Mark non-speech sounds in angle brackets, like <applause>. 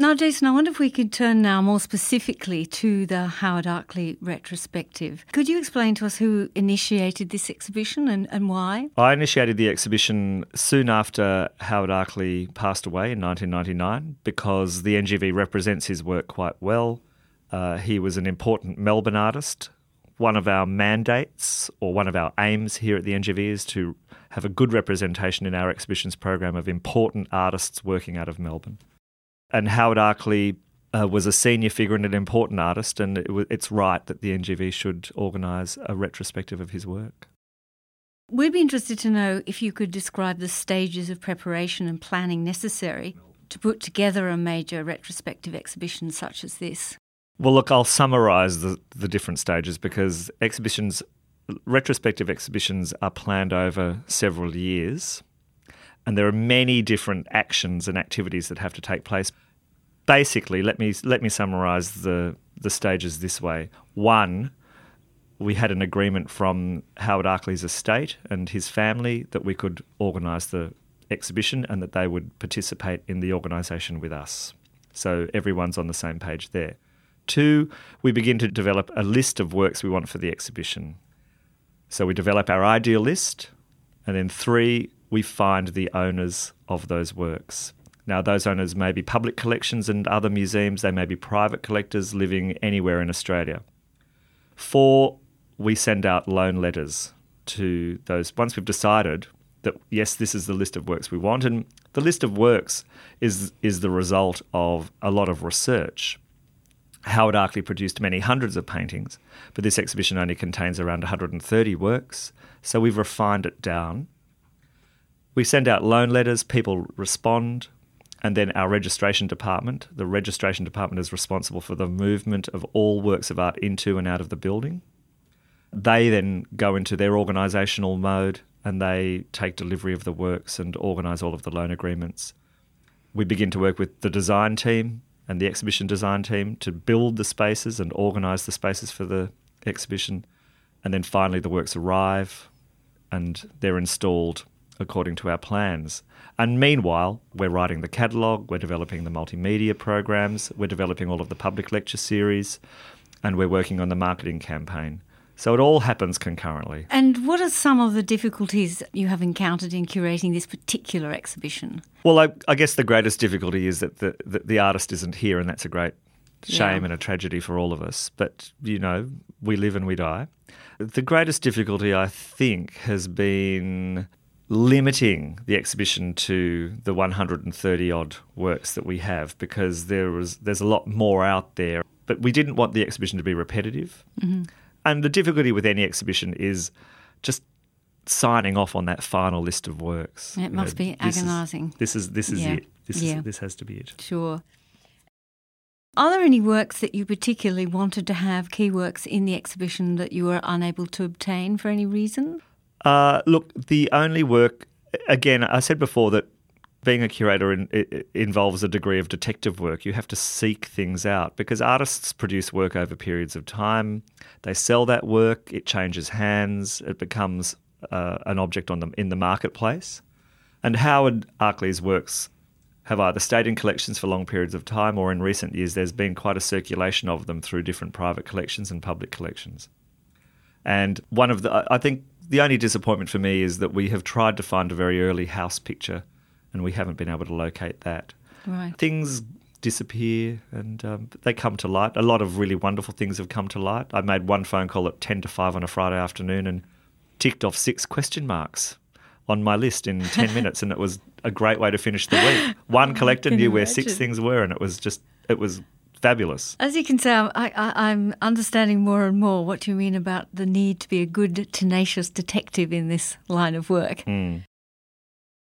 Now, Jason, I wonder if we could turn now more specifically to the Howard Arkley retrospective. Could you explain to us who initiated this exhibition and, and why? I initiated the exhibition soon after Howard Arkley passed away in 1999 because the NGV represents his work quite well. Uh, he was an important Melbourne artist. One of our mandates or one of our aims here at the NGV is to have a good representation in our exhibitions program of important artists working out of Melbourne and Howard Arkley uh, was a senior figure and an important artist, and it w- it's right that the NGV should organise a retrospective of his work. We'd be interested to know if you could describe the stages of preparation and planning necessary to put together a major retrospective exhibition such as this. Well, look, I'll summarise the, the different stages because exhibitions, retrospective exhibitions, are planned over several years and there are many different actions and activities that have to take place. Basically, let me let me summarize the the stages this way. One, we had an agreement from Howard Arkley's estate and his family that we could organise the exhibition and that they would participate in the organisation with us. So everyone's on the same page there. Two, we begin to develop a list of works we want for the exhibition. So we develop our ideal list. And then three, we find the owners of those works. Now, those owners may be public collections and other museums, they may be private collectors living anywhere in Australia. Four, we send out loan letters to those. Once we've decided that, yes, this is the list of works we want, and the list of works is, is the result of a lot of research. Howard Arkley produced many hundreds of paintings, but this exhibition only contains around 130 works, so we've refined it down we send out loan letters, people respond, and then our registration department, the registration department is responsible for the movement of all works of art into and out of the building. They then go into their organisational mode and they take delivery of the works and organise all of the loan agreements. We begin to work with the design team and the exhibition design team to build the spaces and organise the spaces for the exhibition. And then finally, the works arrive and they're installed according to our plans. And meanwhile, we're writing the catalogue, we're developing the multimedia programs, we're developing all of the public lecture series, and we're working on the marketing campaign. So it all happens concurrently. And what are some of the difficulties you have encountered in curating this particular exhibition? Well, I, I guess the greatest difficulty is that the, the, the, artist isn't here, and that's a great shame yeah. and a tragedy for all of us. But, you know, we live and we die. The greatest difficulty, I think, has been limiting the exhibition to the 130 odd works that we have because there was there's a lot more out there but we didn't want the exhibition to be repetitive. Mm-hmm. and the difficulty with any exhibition is just signing off on that final list of works. It must know, be agonizing this is this is, this is yeah. it. This yeah. is this has to be it. Sure. Are there any works that you particularly wanted to have key works in the exhibition that you were unable to obtain for any reason uh, look, the only work, again, I said before that being a curator in, involves a degree of detective work. You have to seek things out because artists produce work over periods of time. They sell that work, it changes hands, it becomes uh, an object on them in the marketplace. And Howard Arkley's works have either stayed in collections for long periods of time or in recent years there's been quite a circulation of them through different private collections and public collections. And one of the, I think the only disappointment for me is that we have tried to find a very early house picture and we haven't been able to locate that. Right. Things disappear and um, they come to light. A lot of really wonderful things have come to light. I made one phone call at 10 to 5 on a Friday afternoon and ticked off six question marks on my list in <laughs> 10 minutes and it was a great way to finish the week. <laughs> One collector knew where six things were and it was just it was fabulous. As you can tell, I, I, I'm understanding more and more what you mean about the need to be a good, tenacious detective in this line of work. Mm.